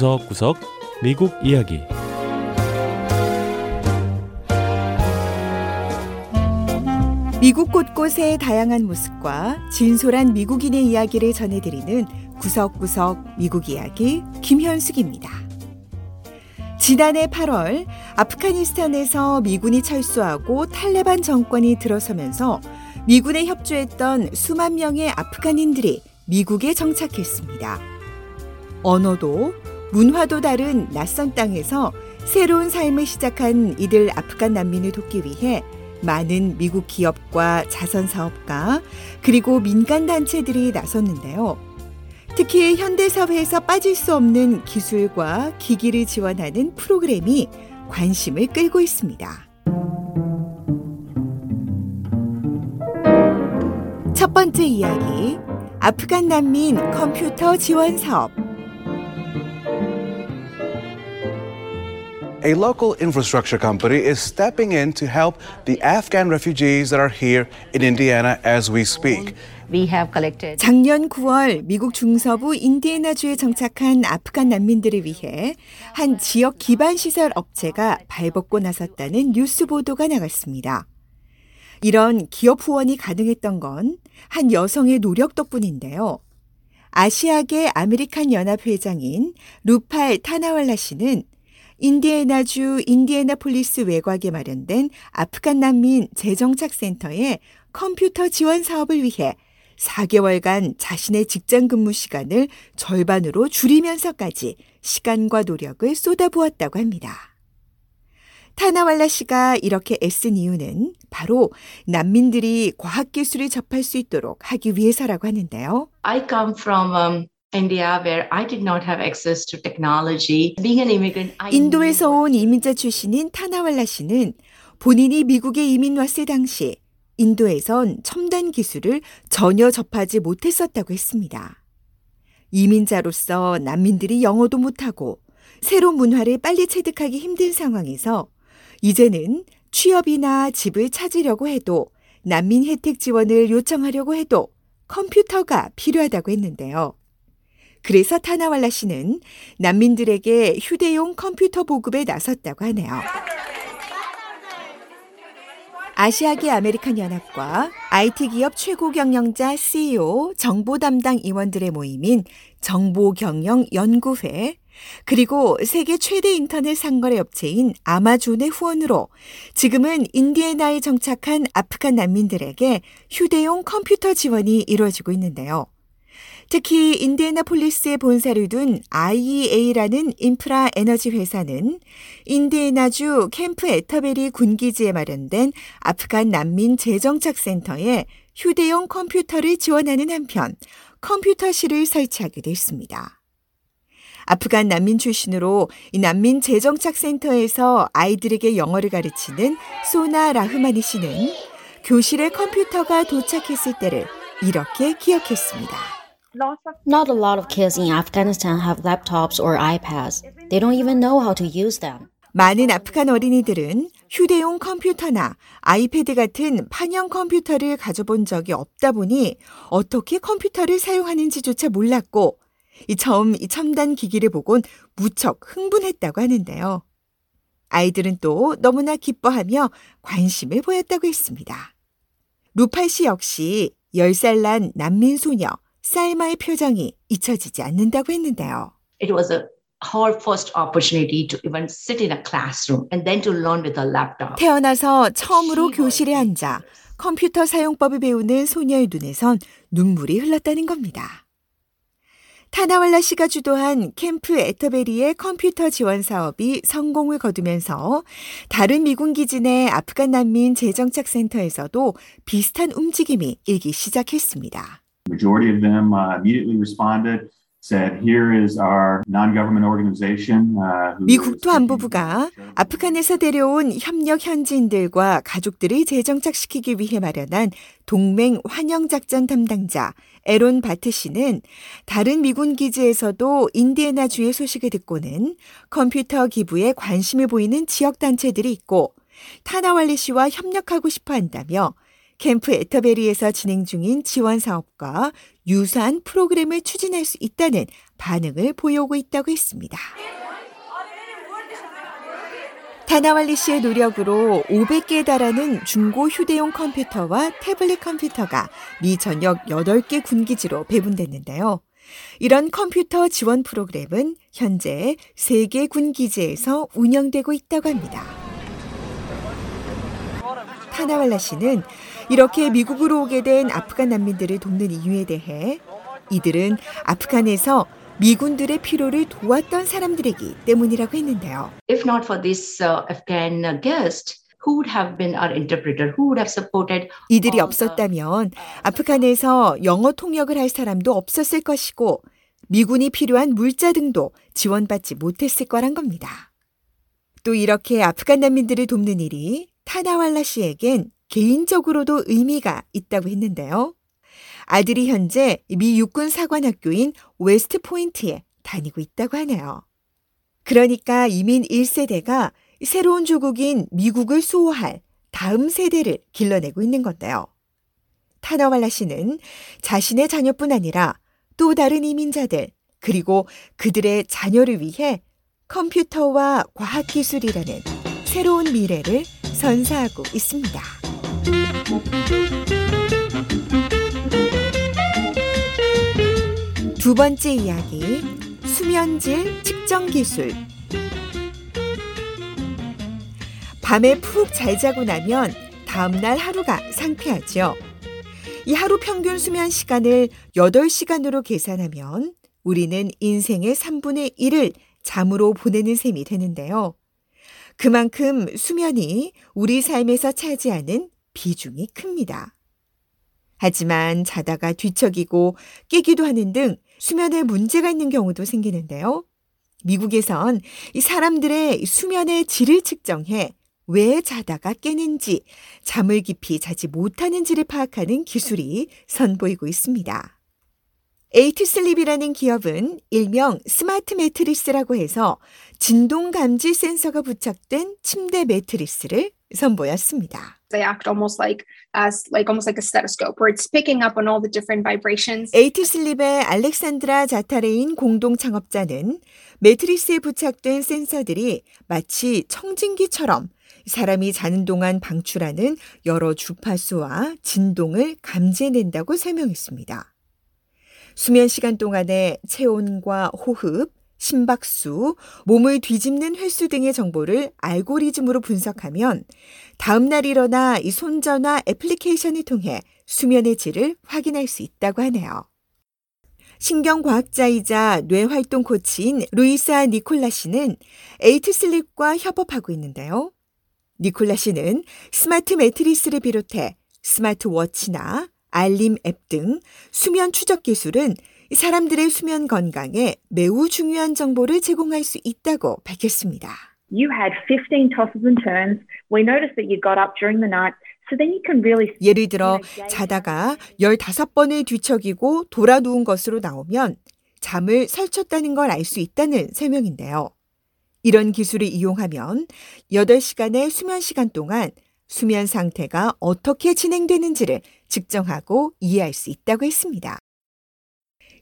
구석구석 미국 이야기 미국 곳곳의 다양한 모습과 진솔한 미국인의 이야기를 전해드리는 구석구석 미국 이야기 김현숙입니다. 지난해 8월 아프가니스탄에서 미군이 철수하고 탈레반 정권이 들어서면서 미군에 협조했던 수만 명의 아프간인들이 미국에 정착했습니다. 언어도 문화도 다른 낯선 땅에서 새로운 삶을 시작한 이들 아프간 난민을 돕기 위해 많은 미국 기업과 자선 사업가 그리고 민간 단체들이 나섰는데요. 특히 현대 사회에서 빠질 수 없는 기술과 기기를 지원하는 프로그램이 관심을 끌고 있습니다. 첫 번째 이야기 아프간 난민 컴퓨터 지원 사업 A local infrastructure company is stepping in to help the Afghan refugees that are here in Indiana as we speak. we have collected 작년 9월 미국 중서부 인디애나주에 정착한 아프간 난민들을 위해 한 지역 기반 시설 업체가 발벗고 나섰다는 뉴스 보도가 나갔습니다. 이런 기업 후원이 가능했던 건 한 여성의 노력 덕분인데요. 아시아계 아메리칸 연합 회장인 루팔 타나왈라 씨는 인디애나주 인디애나폴리스 외곽에 마련된 아프간 난민 재정착 센터의 컴퓨터 지원 사업을 위해 4개월간 자신의 직장 근무 시간을 절반으로 줄이면서까지 시간과 노력을 쏟아부었다고 합니다. 타나왈라 씨가 이렇게 애쓴 이유는 바로 난민들이 과학기술을 접할 수 있도록 하기 위해서라고 하는데요. I come from 인도에서 온 이민자 출신인 타나왈라 씨는 본인이 미국에 이민 왔을 당시 인도에선 첨단 기술을 전혀 접하지 못했었다고 했습니다. 이민자로서 난민들이 영어도 못하고 새로운 문화를 빨리 체득하기 힘든 상황에서 이제는 취업이나 집을 찾으려고 해도 난민 혜택 지원을 요청하려고 해도 컴퓨터가 필요하다고 했는데요. 그래서 타나왈라 씨는 난민들에게 휴대용 컴퓨터 보급에 나섰다고 하네요. 아시아계 아메리칸 연합과 IT 기업 최고 경영자 CEO 정보 담당 임원들의 모임인 정보 경영 연구회 그리고 세계 최대 인터넷 상거래 업체인 아마존의 후원으로 지금은 인디애나에 정착한 아프간 난민들에게 휴대용 컴퓨터 지원이 이루어지고 있는데요. 특히 인디애나폴리스에 본사를 둔 IEA라는 인프라 에너지 회사는 인디애나주 캠프 에터베리 군기지에 마련된 아프간 난민 재정착 센터에 휴대용 컴퓨터를 지원하는 한편 컴퓨터실을 설치하기도 했습니다. 아프간 난민 출신으로 이 난민 재정착 센터에서 아이들에게 영어를 가르치는 소나 라흐마니 씨는 교실에 컴퓨터가 도착했을 때를 이렇게 기억했습니다. Not a lot of kids in Afghanistan have laptops or iPads. They don't even know how to use them. 많은 아프간 어린이들은 휴대용 컴퓨터나 아이패드 같은 판형 컴퓨터를 가져본 적이 없다 보니 어떻게 컴퓨터를 사용하는지조차 몰랐고 이 처음 이 첨단 기기를 보곤 무척 흥분했다고 하는데요. 아이들은 또 너무나 기뻐하며 관심을 보였다고 했습니다. 루팔 씨 역시 10살 난 난민 소녀 쌀마의 표정이 잊혀지지 않는다고 했는데요. it was a her first opportunity to even sit in a classroom and then to learn with a laptop. 태어나서 처음으로 교실에 앉아 컴퓨터 사용법을 배우는 소녀의 눈에선 눈물이 흘렀다는 겁니다. 타나왈라 씨가 주도한 캠프 에터베리의 컴퓨터 지원 사업이 성공을 거두면서 다른 미군 기지 내 아프간 난민 재정착 센터에서도 비슷한 움직임이 일기 시작했습니다. Majority of them uh, immediately responded, said, "Here is our non-government organization." Uh, who 미 국토안보부가 아프간에서 데려온 협력 현지인들과 가족들을 재정착시키기 위해 마련한 동맹 환영작전 담당자 에론 바트 씨는 다른 미군 기지에서도 인디애나 주의 소식을 듣고는 컴퓨터 기부에 관심을 보이는 지역 단체들이 있고 타나왈리 씨와 협력하고 싶어 한다며 캠프 에터베리에서 진행 중인 지원 사업과 유사한 프로그램을 추진할 수 있다는 반응을 보여오고 있다고 했습니다. 타나왈리 씨의 노력으로 500개에 달하는 중고 휴대용 컴퓨터와 태블릿 컴퓨터가 미 전역 8개 군기지로 배분됐는데요. 이런 컴퓨터 지원 프로그램은 현재 3개 군기지에서 운영되고 있다고 합니다. 타나왈라 씨는 이렇게 미국으로 오게 된 아프간 난민들을 돕는 이유에 대해 이들은 아프간에서 미군들의 필요를 도왔던 사람들이기 때문이라고 했는데요. If not for this uh, Afghan guest, who would have been our interpreter? Who would have supported? 이들이 없었다면 아프간에서 영어 통역을 할 사람도 없었을 것이고 미군이 필요한 물자 등도 지원받지 못했을 거란 겁니다. 또 이렇게 아프간 난민들을 돕는 일이 타나왈라 씨에겐 개인적으로도 의미가 있다고 했는데요. 아들이 현재 미 육군 사관학교인 웨스트 포인트에 다니고 있다고 하네요. 그러니까 이민 1세대가 새로운 조국인 미국을 수호할 다음 세대를 길러내고 있는 건데요. 타나왈라 씨는 자신의 자녀뿐 아니라 또 다른 이민자들, 그리고 그들의 자녀를 위해 컴퓨터와 과학기술이라는 새로운 미래를 선사하고 있습니다. 두 번째 이야기, 수면질 측정 기술. 밤에 푹 잘 자고 나면 다음날 하루가 상쾌하죠. 이 하루 평균 수면 시간을 8시간으로 계산하면 우리는 인생의 3분의 1을 잠으로 보내는 셈이 되는데요. 그만큼 수면이 우리 삶에서 차지하는 비중이 큽니다. 하지만 자다가 뒤척이고 깨기도 하는 등 수면에 문제가 있는 경우도 생기는데요. 미국에선 이 사람들의 수면의 질을 측정해 왜 자다가 깨는지, 잠을 깊이 자지 못하는지를 파악하는 기술이 선보이고 있습니다. 에이트슬립이라는 기업은 일명 스마트 매트리스라고 해서 진동 감지 센서가 부착된 침대 매트리스를 선보였습니다. they act almost like as like almost like a stethoscope where it's picking up on all the different vibrations 에이트슬립의 알렉산드라 자타레인 공동 창업자는 매트리스에 부착된 센서들이 마치 청진기처럼 사람이 자는 동안 방출하는 여러 주파수와 진동을 감지해낸다고 설명했습니다. 수면 시간 동안의 체온과 호흡, 심박수, 몸을 뒤집는 횟수 등의 정보를 알고리즘으로 분석하면 다음날 일어나 이 손전화 애플리케이션을 통해 수면의 질을 확인할 수 있다고 하네요. 신경과학자이자 뇌활동 코치인 루이사 니콜라 씨는 에이트슬립과 협업하고 있는데요. 니콜라 씨는 스마트 매트리스를 비롯해 스마트워치나 알림 앱 등 수면 추적 기술은 사람들의 수면 건강에 매우 중요한 정보를 제공할 수 있다고 밝혔습니다. you had 15 tosses and turns. We noticed that you got up during the night. 예를 들어 자다가 15번을 뒤척이고 돌아 누운 것으로 나오면 잠을 설쳤다는 걸 알 수 있다는 설명인데요. 이런 기술을 이용하면 8시간의 수면 시간 동안 수면 상태가 어떻게 진행되는지를 측정하고 이해할 수 있다고 했습니다.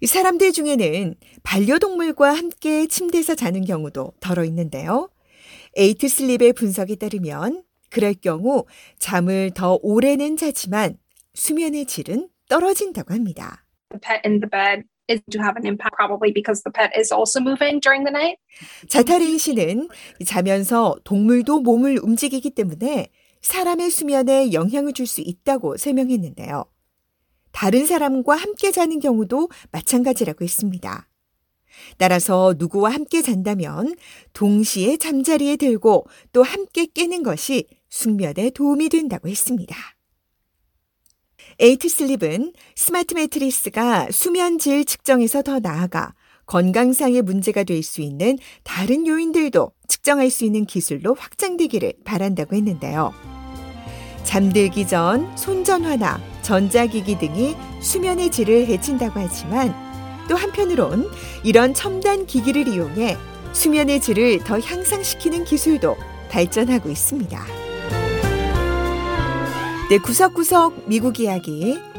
이 사람들 중에는 반려동물과 함께 침대에서 자는 경우도 덜어 있는데요. 에이트 슬립의 분석에 따르면 그럴 경우 잠을 더 오래는 자지만 수면의 질은 떨어진다고 합니다. 자타린 씨는 자면서 동물도 몸을 움직이기 때문에 사람의 수면에 영향을 줄 수 있다고 설명했는데요. 다른 사람과 함께 자는 경우도 마찬가지라고 했습니다. 따라서 누구와 함께 잔다면 동시에 잠자리에 들고 또 함께 깨는 것이 숙면에 도움이 된다고 했습니다. 에이트 슬립은 스마트 매트리스가 수면 질 측정에서 더 나아가 건강상의 문제가 될 수 있는 다른 요인들도 측정할 수 있는 기술로 확장되기를 바란다고 했는데요. 잠들기 전 손전화나 전자기기 등이 수면의 질을 해친다고 하지만 또 한편으론 이런 첨단 기기를 이용해 수면의 질을 더 향상시키는 기술도 발전하고 있습니다. 네, 구석구석 미국 이야기.